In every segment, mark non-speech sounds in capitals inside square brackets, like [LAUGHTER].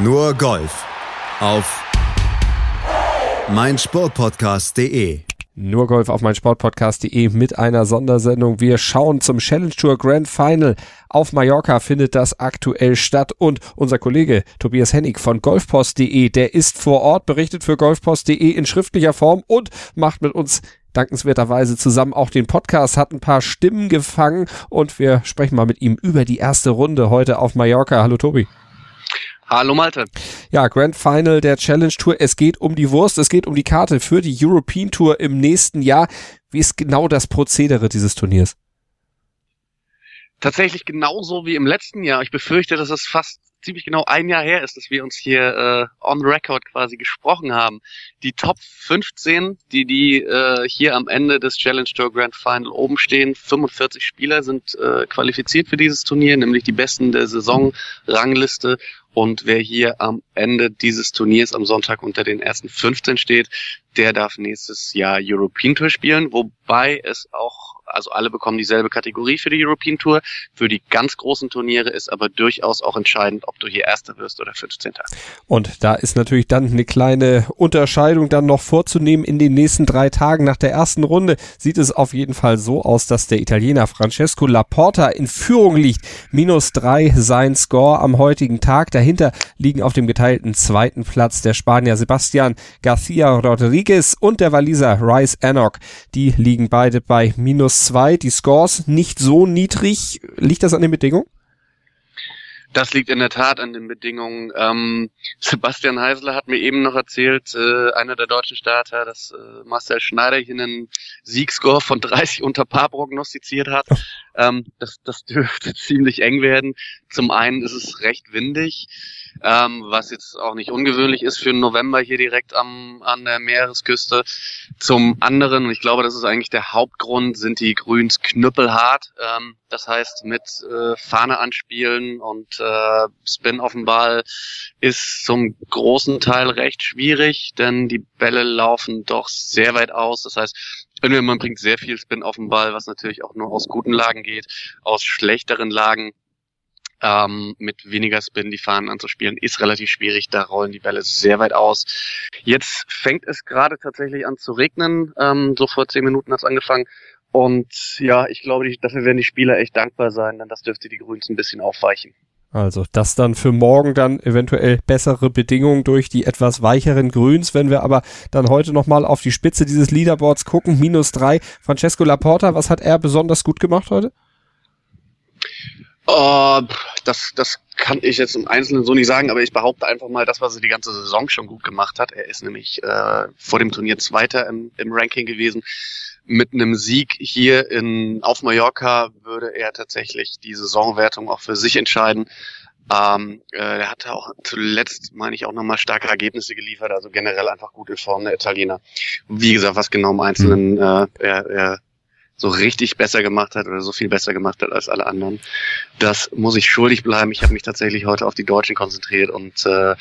Nur Golf auf meinsportpodcast.de. Nur Golf auf meinsportpodcast.de mit einer Sondersendung. Wir schauen zum Challenge Tour Grand Final. Auf Mallorca findet das aktuell statt und unser Kollege Tobias Hennig von golfpost.de, der ist vor Ort, berichtet für golfpost.de in schriftlicher Form und macht mit uns dankenswerterweise zusammen auch den Podcast, hat ein paar Stimmen gefangen und wir sprechen mal mit ihm über die erste Runde heute auf Mallorca. Hallo Tobi. Hallo Malte. Ja, Grand Final der Challenge Tour. Es geht um die Wurst, es geht um die Karte für die European Tour im nächsten Jahr. Wie ist genau das Prozedere dieses Turniers? Tatsächlich genauso wie im letzten Jahr. Ich befürchte, dass es fast ziemlich genau ein Jahr her ist, dass wir uns hier äh, on record quasi gesprochen haben. Die Top 15, die die äh, hier am Ende des Challenge Tour Grand Final oben stehen, 45 Spieler sind äh, qualifiziert für dieses Turnier, nämlich die besten der Saisonrangliste. Und wer hier am Ende dieses Turniers am Sonntag unter den ersten 15 steht, der darf nächstes Jahr European Tour spielen, wobei es auch also alle bekommen dieselbe Kategorie für die European Tour. Für die ganz großen Turniere ist aber durchaus auch entscheidend, ob du hier Erster wirst oder 15. Und da ist natürlich dann eine kleine Unterscheidung dann noch vorzunehmen in den nächsten drei Tagen. Nach der ersten Runde sieht es auf jeden Fall so aus, dass der Italiener Francesco Laporta in Führung liegt. Minus drei sein Score am heutigen Tag. Dahinter liegen auf dem geteilten zweiten Platz der Spanier Sebastian Garcia Rodriguez und der Waliser Rice Anok. Die liegen beide bei minus 2, die Scores nicht so niedrig. Liegt das an den Bedingungen? Das liegt in der Tat an den Bedingungen. Ähm, Sebastian Heisler hat mir eben noch erzählt, äh, einer der deutschen Starter, dass äh, Marcel Schneider hier einen Siegscore von 30 unter Paar prognostiziert hat. Ähm, das, das [LAUGHS] dürfte ziemlich eng werden. Zum einen ist es recht windig ähm, was jetzt auch nicht ungewöhnlich ist für den November hier direkt am, an der Meeresküste. Zum anderen, und ich glaube, das ist eigentlich der Hauptgrund, sind die Grüns knüppelhart. Ähm, das heißt, mit äh, Fahne anspielen und äh, Spin auf dem Ball ist zum großen Teil recht schwierig, denn die Bälle laufen doch sehr weit aus. Das heißt, man bringt sehr viel Spin auf den Ball, was natürlich auch nur aus guten Lagen geht. Aus schlechteren Lagen ähm, mit weniger Spin die Fahnen anzuspielen, ist relativ schwierig. Da rollen die Bälle sehr weit aus. Jetzt fängt es gerade tatsächlich an zu regnen. Ähm, so vor zehn Minuten hat es angefangen. Und ja, ich glaube, die, dafür werden die Spieler echt dankbar sein, denn das dürfte die Grüns ein bisschen aufweichen. Also das dann für morgen dann eventuell bessere Bedingungen durch die etwas weicheren Grüns. Wenn wir aber dann heute nochmal auf die Spitze dieses Leaderboards gucken, minus drei. Francesco Laporta, was hat er besonders gut gemacht heute? Oh, das, das kann ich jetzt im Einzelnen so nicht sagen, aber ich behaupte einfach mal, das, was er die ganze Saison schon gut gemacht hat. Er ist nämlich äh, vor dem Turnier Zweiter im, im Ranking gewesen. Mit einem Sieg hier in auf Mallorca würde er tatsächlich die Saisonwertung auch für sich entscheiden. Ähm, äh, er hatte auch zuletzt, meine ich, auch nochmal starke Ergebnisse geliefert, also generell einfach gut in Form der Italiener. Wie gesagt, was genau im Einzelnen mhm. äh, er, er so richtig besser gemacht hat oder so viel besser gemacht hat als alle anderen. Das muss ich schuldig bleiben. Ich habe mich tatsächlich heute auf die Deutschen konzentriert und äh,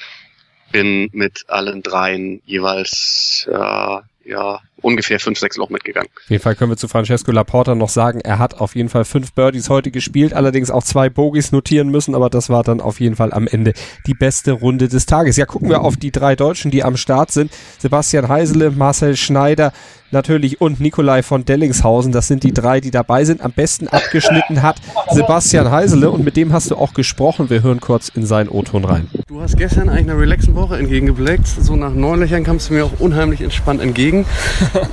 bin mit allen dreien jeweils äh, ja, ungefähr fünf, sechs Loch mitgegangen. Auf jeden Fall können wir zu Francesco Laporta noch sagen, er hat auf jeden Fall fünf Birdies heute gespielt, allerdings auch zwei Bogies notieren müssen, aber das war dann auf jeden Fall am Ende die beste Runde des Tages. Ja, gucken wir auf die drei Deutschen, die am Start sind. Sebastian Heisele, Marcel Schneider, natürlich und Nikolai von Dellingshausen. Das sind die drei, die dabei sind. Am besten abgeschnitten hat Sebastian Heisele und mit dem hast du auch gesprochen. Wir hören kurz in seinen O-Ton rein. Du hast gestern eigentlich eine relaxen Woche entgegengeblickt. So nach neun Löchern kamst du mir auch unheimlich entspannt entgegen.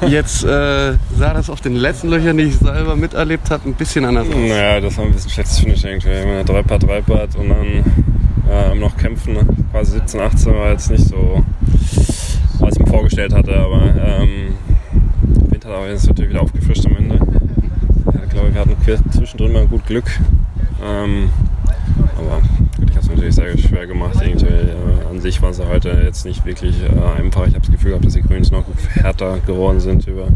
Jetzt äh, sah das auf den letzten Löchern, die ich selber miterlebt habe, ein bisschen anders aus. Naja, das war ein bisschen schlechtes Finish irgendwie. Eine Dreipart, Dreipart und dann äh, noch kämpfen. Quasi 17, 18 war jetzt nicht so, was ich mir vorgestellt hatte, aber ähm, Wind hat aber jetzt natürlich wieder aufgefrischt am Ende. Ich glaube, wir hatten zwischendrin mal gut Glück. Ähm, aber gut, ich habe es natürlich sehr schwer gemacht. Irgendwie, äh, an sich waren sie heute jetzt nicht wirklich äh, einfach. Ich habe das Gefühl gehabt, dass die Grüns noch härter geworden sind über,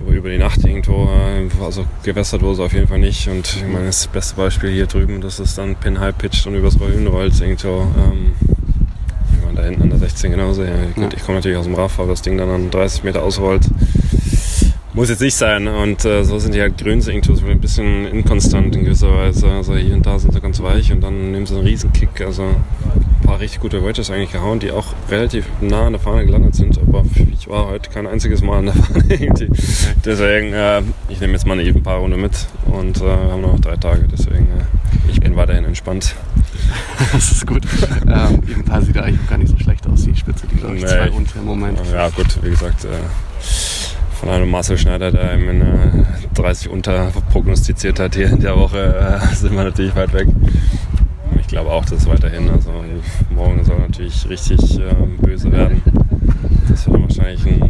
über, über die Nacht irgendwo. Äh, also gewässert wurde es auf jeden Fall nicht. Und ich meine, das beste Beispiel hier drüben, dass es dann Pin High pitcht und übers Rollen rollt irgendwo. Ähm, ich meine, da hinten an der 16 genauso. Ja, gut, ja. Ich komme natürlich aus dem Raff, aber das Ding dann an 30 Meter ausrollt muss jetzt nicht sein. Und äh, so sind die halt Grüns irgendwie so ein bisschen inkonstant in gewisser Weise. Also hier und da sind sie ganz weich und dann nehmen sie einen Riesenkick. Also ein paar richtig gute Wedges eigentlich gehauen, die auch relativ nah an der Fahne gelandet sind. Aber ich war heute kein einziges Mal an der [LAUGHS] Fahne irgendwie. Deswegen, äh, ich nehme jetzt mal eine even paar Runde mit und äh, wir haben noch drei Tage. Deswegen, äh, ich bin weiterhin entspannt. [LAUGHS] das ist gut. ähm, even paar sieht eigentlich gar nicht so schlecht aus. Die Spitze, die glaube ich nee, zwei unter im Moment. Ja gut, wie gesagt. Äh, von einem Marcel Schneider, der ihm in 30 unter prognostiziert hat hier in der Woche, äh, [LAUGHS] sind wir natürlich weit weg. Ich glaube auch, dass weiterhin, also morgen soll natürlich richtig äh, böse werden. Dass wir dann wahrscheinlich ein,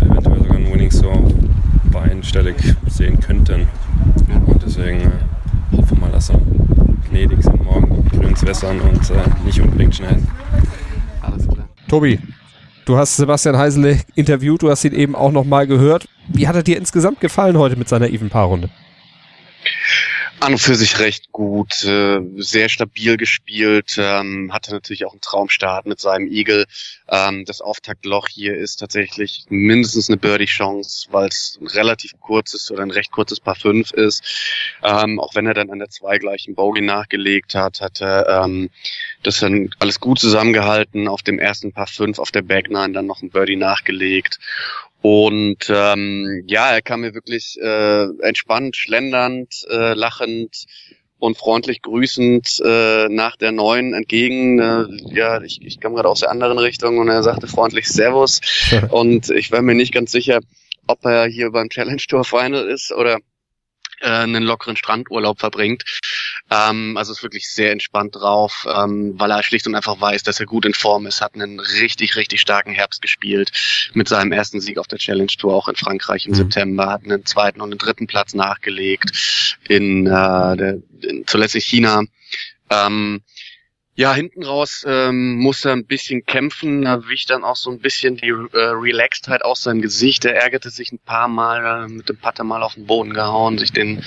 eventuell sogar ein Winning so einstellig sehen könnten. Und deswegen äh, hoffen wir mal, dass wir gnädig sind morgen, grüns wässern und äh, nicht unbedingt schnell. Alles klar. Tobi, Du hast Sebastian Heisele interviewt, du hast ihn eben auch nochmal gehört. Wie hat er dir insgesamt gefallen heute mit seiner Even-Paar-Runde? An und für sich recht gut, äh, sehr stabil gespielt, ähm, hatte natürlich auch einen Traumstart mit seinem Eagle. Ähm, das Auftaktloch hier ist tatsächlich mindestens eine Birdie-Chance, weil es ein relativ kurzes oder ein recht kurzes Paar 5 ist. Ähm, auch wenn er dann an der zwei gleichen Bogey nachgelegt hat, hat er ähm, das dann alles gut zusammengehalten. Auf dem ersten Paar 5 auf der Back 9 dann noch ein Birdie nachgelegt. Und ähm, ja, er kam mir wirklich äh, entspannt, schlendernd, äh, lachend und freundlich grüßend äh, nach der neuen entgegen. Äh, ja, ich, ich kam gerade aus der anderen Richtung und er sagte freundlich Servus. [LAUGHS] und ich war mir nicht ganz sicher, ob er hier beim Challenge Tour Final ist oder äh, einen lockeren Strandurlaub verbringt. Ähm, also ist wirklich sehr entspannt drauf, ähm, weil er schlicht und einfach weiß, dass er gut in Form ist, hat einen richtig, richtig starken Herbst gespielt mit seinem ersten Sieg auf der Challenge Tour auch in Frankreich im mhm. September, hat einen zweiten und einen dritten Platz nachgelegt in, äh, der, in zuletzt in China. Ähm, ja, hinten raus ähm, musste er ein bisschen kämpfen, da wich dann auch so ein bisschen die äh, Relaxedheit aus seinem Gesicht. Er ärgerte sich ein paar Mal, äh, mit dem Putter mal auf den Boden gehauen, sich den,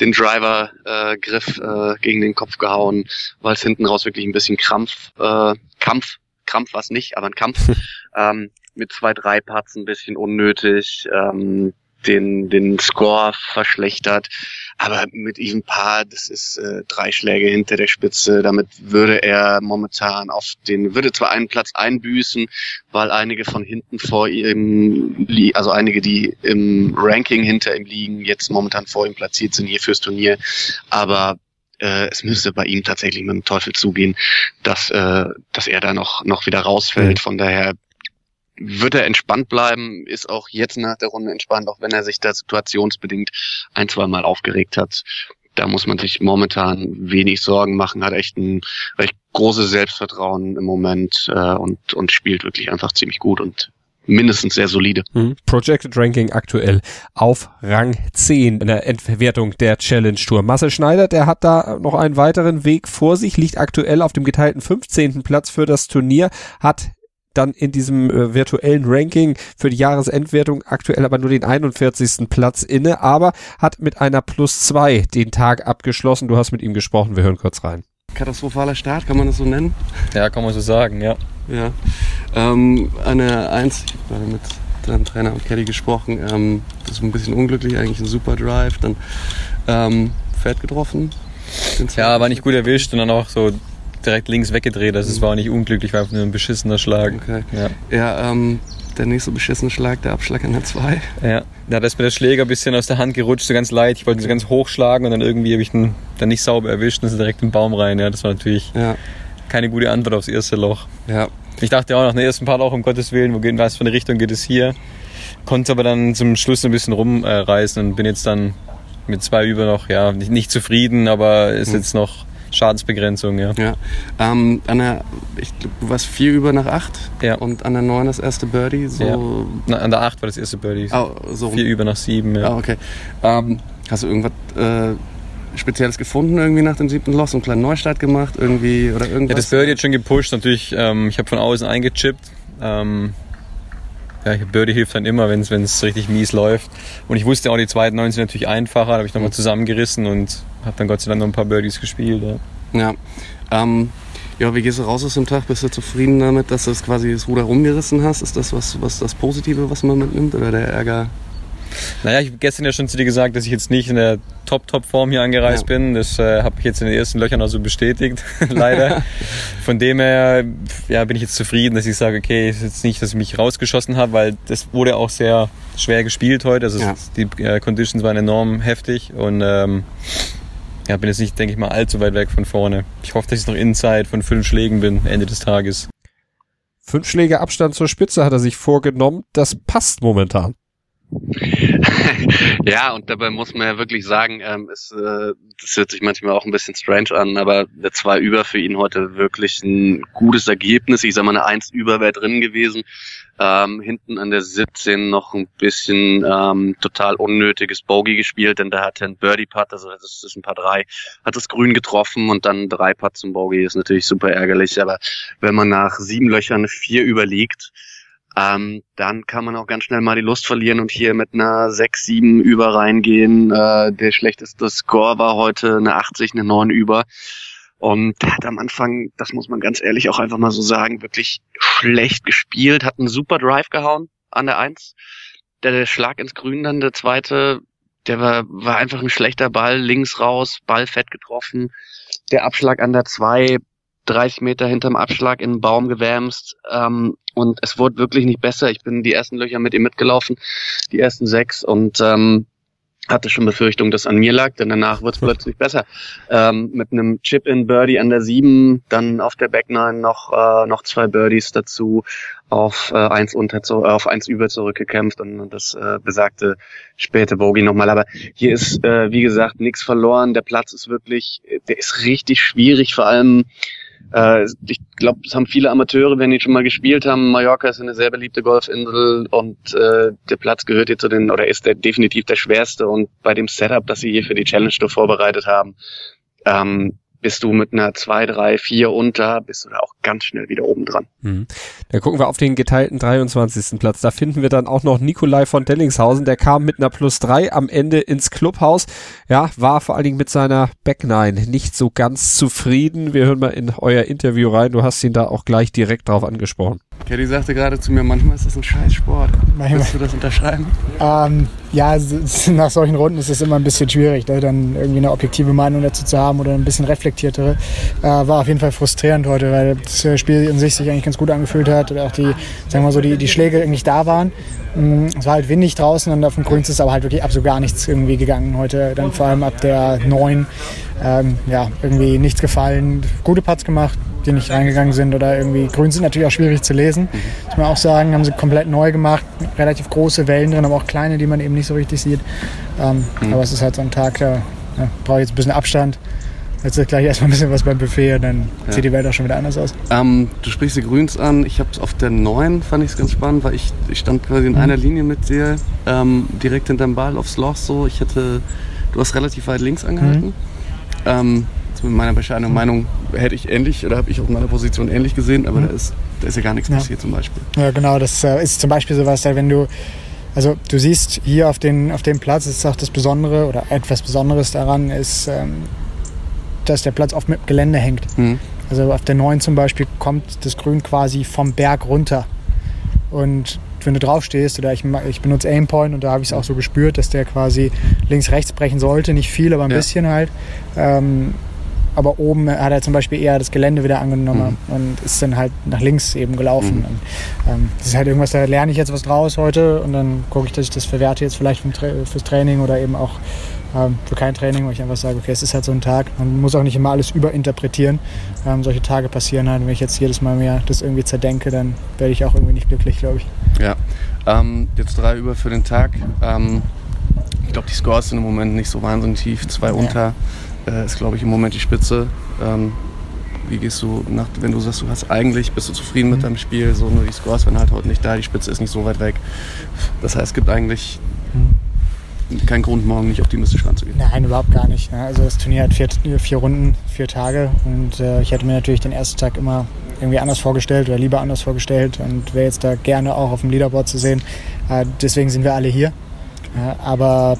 den Driver-Griff äh, äh, gegen den Kopf gehauen, weil es hinten raus wirklich ein bisschen Krampf, äh, Kampf, Krampf was nicht, aber ein Kampf. [LAUGHS] ähm, mit zwei, drei Parts ein bisschen unnötig. Ähm, den, den Score verschlechtert. Aber mit Even Paar, das ist äh, drei Schläge hinter der Spitze. Damit würde er momentan auf den, würde zwar einen Platz einbüßen, weil einige von hinten vor ihm, also einige, die im Ranking hinter ihm liegen, jetzt momentan vor ihm platziert sind hier fürs Turnier. Aber äh, es müsste bei ihm tatsächlich mit dem Teufel zugehen, dass, äh, dass er da noch, noch wieder rausfällt. Mhm. Von daher wird er entspannt bleiben, ist auch jetzt nach der Runde entspannt, auch wenn er sich da situationsbedingt ein, zwei aufgeregt hat. Da muss man sich momentan wenig Sorgen machen, hat echt ein recht großes Selbstvertrauen im Moment äh, und, und spielt wirklich einfach ziemlich gut und mindestens sehr solide. Mhm. Projected Ranking aktuell auf Rang 10 in der Entwertung der Challenge Tour. Marcel Schneider, der hat da noch einen weiteren Weg vor sich, liegt aktuell auf dem geteilten 15. Platz für das Turnier, hat dann in diesem äh, virtuellen Ranking für die Jahresendwertung aktuell aber nur den 41. Platz inne, aber hat mit einer Plus 2 den Tag abgeschlossen. Du hast mit ihm gesprochen, wir hören kurz rein. Katastrophaler Start, kann man das so nennen? Ja, kann man so sagen, ja. Ja. Ähm, eine Eins, ich habe gerade mit deinem Trainer und Caddy gesprochen, ähm, das ist ein bisschen unglücklich, eigentlich ein super Drive, dann ähm, Fett getroffen. Ja, war nicht gut erwischt und dann auch so direkt links weggedreht. Also es war auch nicht unglücklich, war einfach nur ein beschissener Schlag. Okay. Ja, ja ähm, der nächste beschissene Schlag, der Abschlag an der 2. Ja, da es mir der Schläger ein bisschen aus der Hand gerutscht, so ganz leicht. Ich wollte ihn so ganz hochschlagen und dann irgendwie habe ich ihn dann nicht sauber erwischt und ist direkt im Baum rein. Ja, das war natürlich ja. keine gute Antwort aufs erste Loch. Ja. Ich dachte auch nach dem ersten Paar Loch, um Gottes Willen, wo geht, was für eine Richtung geht es hier? Konnte aber dann zum Schluss ein bisschen rumreißen und bin jetzt dann mit zwei über noch, ja, nicht, nicht zufrieden, aber ist hm. jetzt noch Schadensbegrenzung, ja. ja. Ähm, an der, ich glaube, du warst vier über nach acht ja. und an der neun das erste Birdie. So ja. Na, an der acht war das erste Birdie. Oh, so. Vier über nach sieben, ja. Ah, okay. Ähm, hast du irgendwas äh, Spezielles gefunden irgendwie nach dem siebten Loch? So einen kleinen Neustart gemacht irgendwie oder irgendwas? Ja, das Birdie hat schon gepusht. Natürlich, ähm, ich habe von außen eingechippt. Ähm, ja, Birdie hilft dann immer, wenn es richtig mies läuft. Und ich wusste auch, die zweiten neun sind natürlich einfacher. Da habe ich nochmal zusammengerissen und habe dann Gott sei Dank noch ein paar Birdies gespielt. Ja. Ja, ähm, ja, wie gehst du raus aus dem Tag? Bist du zufrieden damit, dass du das quasi das Ruder rumgerissen hast? Ist das was, was das Positive, was man mitnimmt? Oder der Ärger Naja, ich habe gestern ja schon zu dir gesagt, dass ich jetzt nicht in der Top-Top-Form hier angereist ja. bin. Das äh, habe ich jetzt in den ersten Löchern auch so bestätigt, [LAUGHS] leider. [LAUGHS] Von dem her ja, bin ich jetzt zufrieden, dass ich sage, okay, ist jetzt nicht, dass ich mich rausgeschossen habe, weil das wurde auch sehr schwer gespielt heute. Also ja. die äh, Conditions waren enorm heftig und ähm, ja, bin jetzt nicht, denke ich mal, allzu weit weg von vorne. Ich hoffe, dass ich noch Inside von fünf Schlägen bin, Ende des Tages. Fünf Schläge Abstand zur Spitze hat er sich vorgenommen. Das passt momentan. [LAUGHS] ja, und dabei muss man ja wirklich sagen, ähm, es, äh, das hört sich manchmal auch ein bisschen strange an, aber der zwei über für ihn heute wirklich ein gutes Ergebnis. Ich sag mal, eine Eins über wäre drin gewesen. Ähm, hinten an der 17 noch ein bisschen ähm, total unnötiges Bogey gespielt, denn da hat er ein Birdie-Putt, also das ist ein paar drei, hat das Grün getroffen und dann drei Putts zum Bogey, ist natürlich super ärgerlich, aber wenn man nach sieben Löchern vier überliegt, ähm, dann kann man auch ganz schnell mal die Lust verlieren und hier mit einer 6, 7 über reingehen. Äh, der schlechteste Score war heute eine 80, eine 9 über. Und der hat am Anfang, das muss man ganz ehrlich auch einfach mal so sagen, wirklich schlecht gespielt, hat einen super Drive gehauen an der 1. Der, der Schlag ins Grün dann, der zweite, der war, war einfach ein schlechter Ball, links raus, Ball fett getroffen. Der Abschlag an der 2, 30 Meter hinterm Abschlag in den Baum gewämst. Ähm, und es wurde wirklich nicht besser. Ich bin die ersten Löcher mit ihm mitgelaufen, die ersten sechs und ähm, hatte schon Befürchtung, dass an mir lag, denn danach wurde es [LAUGHS] plötzlich besser. Ähm, mit einem Chip-in-Birdie an der sieben, dann auf der Back Nine noch äh, noch zwei Birdies dazu, auf äh, eins unter zu, äh, auf eins über zurückgekämpft und, und das äh, besagte späte Bogey nochmal. Aber hier ist äh, wie gesagt nichts verloren. Der Platz ist wirklich, der ist richtig schwierig, vor allem äh, ich glaube, es haben viele Amateure, wenn die schon mal gespielt haben. Mallorca ist eine sehr beliebte Golfinsel und äh, der Platz gehört hier zu den, oder ist der definitiv der schwerste. Und bei dem Setup, das sie hier für die Challenge Tour vorbereitet haben, ähm, bist du mit einer 2, 3, 4 unter, bist du da auch ganz schnell wieder oben dran. Mhm. Dann gucken wir auf den geteilten 23. Platz. Da finden wir dann auch noch Nikolai von Dellingshausen. Der kam mit einer Plus 3 am Ende ins Clubhaus. Ja, war vor allen Dingen mit seiner Back 9 nicht so ganz zufrieden. Wir hören mal in euer Interview rein. Du hast ihn da auch gleich direkt drauf angesprochen. Kelly sagte gerade zu mir, manchmal ist das ein Scheißsport. Willst du das unterschreiben? Ähm, ja, nach solchen Runden ist es immer ein bisschen schwierig, ne? dann irgendwie eine objektive Meinung dazu zu haben oder ein bisschen reflektiertere. Äh, war auf jeden Fall frustrierend heute, weil das Spiel in sich sich eigentlich ganz gut angefühlt hat oder auch die, sagen wir so, die, die Schläge eigentlich da waren. Mm, es war halt windig draußen und auf dem Grün ist aber halt wirklich absolut gar nichts irgendwie gegangen heute. Dann vor allem ab der 9 ähm, ja, irgendwie nichts gefallen. Gute Putts gemacht, die nicht reingegangen sind oder irgendwie grün sind natürlich auch schwierig zu lesen. Mhm. Muss man auch sagen, haben sie komplett neu gemacht, relativ große Wellen drin, aber auch kleine, die man eben nicht so richtig sieht. Ähm, mhm. Aber es ist halt so ein Tag, da ja, brauche ich jetzt ein bisschen Abstand. Jetzt ist gleich erstmal ein bisschen was beim Buffet und dann ja. sieht die Welt auch schon wieder anders aus. Ähm, du sprichst die Grüns an. Ich habe es auf der 9, fand ich es ganz spannend, weil ich, ich stand quasi in mhm. einer Linie mit dir, ähm, direkt hinterm Ball aufs Loch so. Ich hätte, du hast relativ weit links angehalten. Mhm. Ähm, mit meiner bescheidenen Meinung hätte ich ähnlich oder habe ich auf meiner Position ähnlich gesehen, aber mhm. da, ist, da ist ja gar nichts ja. passiert zum Beispiel. Ja, genau, das äh, ist zum Beispiel sowas, wenn du, also du siehst hier auf, den, auf dem Platz, ist auch das Besondere oder etwas Besonderes daran, ist, ähm, dass der Platz oft mit Gelände hängt. Mhm. Also auf der 9 zum Beispiel kommt das Grün quasi vom Berg runter. Und wenn du drauf stehst, oder ich, ich benutze Aimpoint und da habe ich es auch so gespürt, dass der quasi links-rechts brechen sollte, nicht viel, aber ein ja. bisschen halt. Ähm, aber oben hat er zum Beispiel eher das Gelände wieder angenommen mhm. und ist dann halt nach links eben gelaufen. Mhm. Und, ähm, das ist halt irgendwas, da lerne ich jetzt was draus heute und dann gucke ich, dass ich das verwerte jetzt vielleicht fürs Training oder eben auch ähm, für kein Training, wo ich einfach sage, okay, es ist halt so ein Tag. Man muss auch nicht immer alles überinterpretieren. Ähm, solche Tage passieren halt. wenn ich jetzt jedes Mal mehr das irgendwie zerdenke, dann werde ich auch irgendwie nicht glücklich, glaube ich. Ja, ähm, jetzt drei über für den Tag. Ähm, ich glaube, die Scores sind im Moment nicht so wahnsinnig tief. Zwei ja. Äh, ist, glaube ich, im Moment die Spitze. Ähm, wie gehst du nach, wenn du sagst, du hast eigentlich, bist du zufrieden mit mhm. deinem Spiel, so nur die Scores werden halt heute nicht da, die Spitze ist nicht so weit weg. Das heißt, es gibt eigentlich mhm. keinen Grund, morgen nicht optimistisch ranzugehen. Nein, überhaupt gar nicht. Also das Turnier hat vier, vier Runden, vier Tage und äh, ich hätte mir natürlich den ersten Tag immer irgendwie anders vorgestellt oder lieber anders vorgestellt und wäre jetzt da gerne auch auf dem Leaderboard zu sehen. Äh, deswegen sind wir alle hier. Äh, aber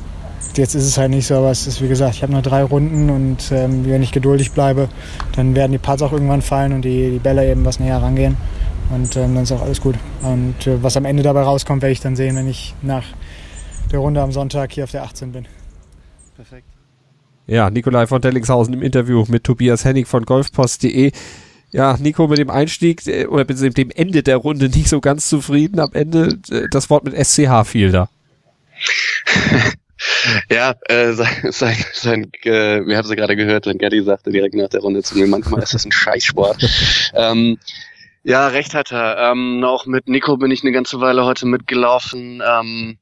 Jetzt ist es halt nicht so, aber es ist wie gesagt, ich habe nur drei Runden und ähm, wenn ich geduldig bleibe, dann werden die Parts auch irgendwann fallen und die, die Bälle eben was näher rangehen. Und ähm, dann ist auch alles gut. Und äh, was am Ende dabei rauskommt, werde ich dann sehen, wenn ich nach der Runde am Sonntag hier auf der 18 bin. Perfekt. Ja, Nikolai von Dellingshausen im Interview mit Tobias Hennig von golfpost.de. Ja, Nico mit dem Einstieg äh, oder mit dem Ende der Runde nicht so ganz zufrieden. Am Ende äh, das Wort mit SCH fiel da. [LAUGHS] ja, äh, sein, sein, sein äh, wir haben sie gerade gehört, sein Gaddy sagte direkt nach der Runde zu mir, manchmal ist das ein Scheißsport. [LAUGHS] ähm, ja, recht hat er. Ähm, auch mit Nico bin ich eine ganze Weile heute mitgelaufen. Ähm,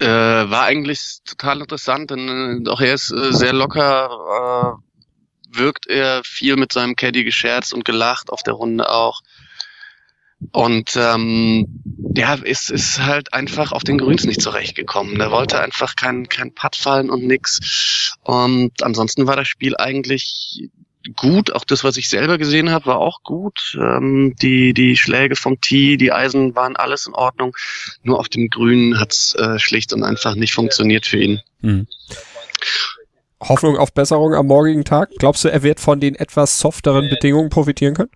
äh, war eigentlich total interessant, denn äh, auch er ist äh, sehr locker, äh, wirkt er viel mit seinem Caddy gescherzt und gelacht auf der Runde auch. Und ähm, ja, ist, ist halt einfach auf den Grüns nicht zurechtgekommen. Der wollte einfach kein, kein Putt fallen und nix. Und ansonsten war das Spiel eigentlich gut. Auch das, was ich selber gesehen habe, war auch gut. Ähm, die, die Schläge vom Tee, die Eisen waren alles in Ordnung. Nur auf dem Grün hat's äh, schlicht und einfach nicht funktioniert für ihn. Mhm. Hoffnung auf Besserung am morgigen Tag? Glaubst du, er wird von den etwas softeren Bedingungen profitieren können?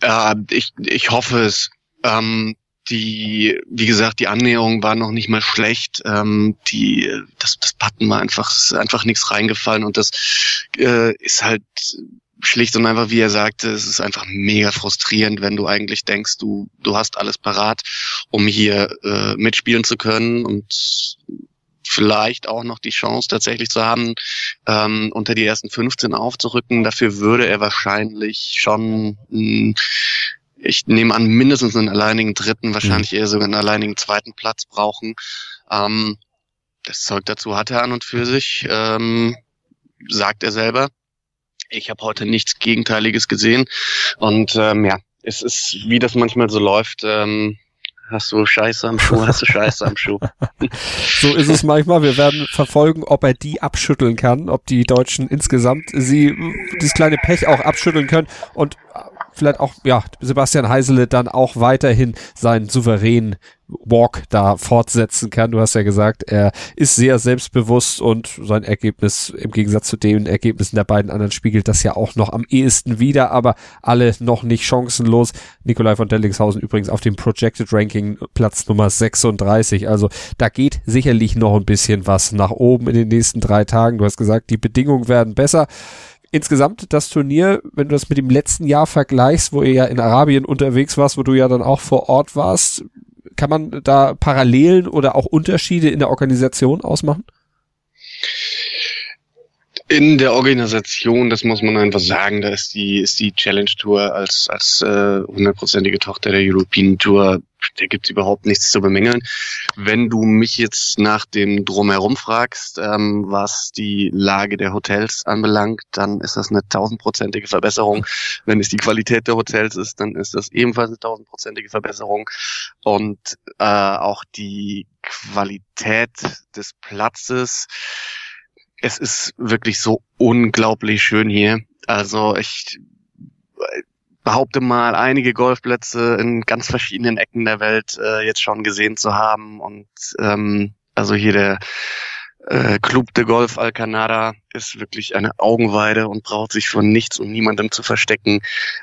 Äh, ich, ich hoffe es. Ähm, die, wie gesagt, die Annäherung war noch nicht mal schlecht. Ähm, die, das, das Patten war einfach, ist einfach nichts reingefallen und das äh, ist halt schlicht und einfach, wie er sagte, es ist einfach mega frustrierend, wenn du eigentlich denkst, du, du hast alles parat, um hier äh, mitspielen zu können und vielleicht auch noch die Chance tatsächlich zu haben, ähm, unter die ersten 15 aufzurücken. Dafür würde er wahrscheinlich schon mh, ich nehme an, mindestens einen alleinigen dritten, wahrscheinlich mhm. eher sogar einen alleinigen zweiten Platz brauchen. Ähm, das Zeug dazu hat er an und für sich, ähm, sagt er selber. Ich habe heute nichts Gegenteiliges gesehen. Und ähm, ja, es ist, wie das manchmal so läuft, ähm, hast du Scheiße am Schuh, hast du Scheiße am Schuh. [LAUGHS] so ist es manchmal. Wir werden verfolgen, ob er die abschütteln kann, ob die Deutschen insgesamt sie dieses kleine Pech auch abschütteln können. Und vielleicht auch, ja, Sebastian Heisele dann auch weiterhin seinen souveränen Walk da fortsetzen kann. Du hast ja gesagt, er ist sehr selbstbewusst und sein Ergebnis im Gegensatz zu den Ergebnissen der beiden anderen spiegelt das ja auch noch am ehesten wieder, aber alle noch nicht chancenlos. Nikolai von Dellingshausen übrigens auf dem Projected Ranking Platz Nummer 36. Also da geht sicherlich noch ein bisschen was nach oben in den nächsten drei Tagen. Du hast gesagt, die Bedingungen werden besser insgesamt das Turnier, wenn du das mit dem letzten Jahr vergleichst, wo ihr ja in Arabien unterwegs warst, wo du ja dann auch vor Ort warst, kann man da Parallelen oder auch Unterschiede in der Organisation ausmachen? In der Organisation, das muss man einfach sagen, da ist die ist die Challenge Tour als als äh, hundertprozentige äh, Tochter der European Tour, da gibt's überhaupt nichts zu bemängeln. Wenn du mich jetzt nach dem drumherum fragst, ähm, was die Lage der Hotels anbelangt, dann ist das eine tausendprozentige Verbesserung. Wenn es die Qualität der Hotels ist, dann ist das ebenfalls eine tausendprozentige Verbesserung und äh, auch die Qualität des Platzes es ist wirklich so unglaublich schön hier. Also ich behaupte mal, einige Golfplätze in ganz verschiedenen Ecken der Welt äh, jetzt schon gesehen zu haben. Und ähm, also hier der äh, Club de Golf Alcanada ist wirklich eine Augenweide und braucht sich von nichts und niemandem zu verstecken.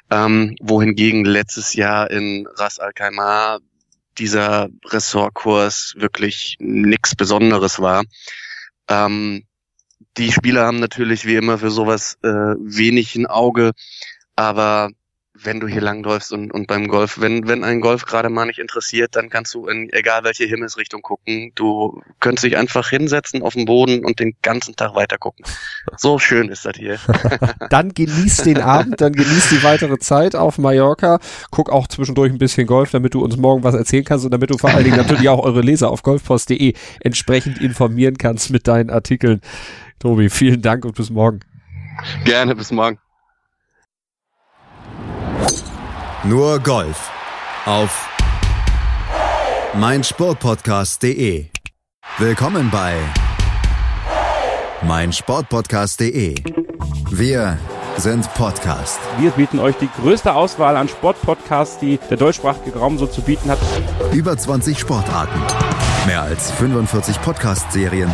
Ähm, wohingegen letztes Jahr in Ras Al Khaimah dieser Ressortkurs wirklich nichts Besonderes war. Ähm, die Spieler haben natürlich wie immer für sowas äh, wenig ein Auge, aber wenn du hier langläufst und, und beim Golf, wenn, wenn ein Golf gerade mal nicht interessiert, dann kannst du in egal welche Himmelsrichtung gucken. Du könntest dich einfach hinsetzen auf den Boden und den ganzen Tag weiter gucken. So schön ist das hier. [LAUGHS] dann genieß den Abend, dann genieß die weitere Zeit auf Mallorca. Guck auch zwischendurch ein bisschen Golf, damit du uns morgen was erzählen kannst und damit du vor allen Dingen natürlich auch eure Leser auf golfpost.de entsprechend informieren kannst mit deinen Artikeln. Tobi, vielen Dank und bis morgen. Gerne, bis morgen. Nur Golf auf meinsportpodcast.de. Willkommen bei meinsportpodcast.de. Wir sind Podcast. Wir bieten euch die größte Auswahl an Sportpodcasts, die der deutschsprachige Raum so zu bieten hat. Über 20 Sportarten, mehr als 45 Podcast-Serien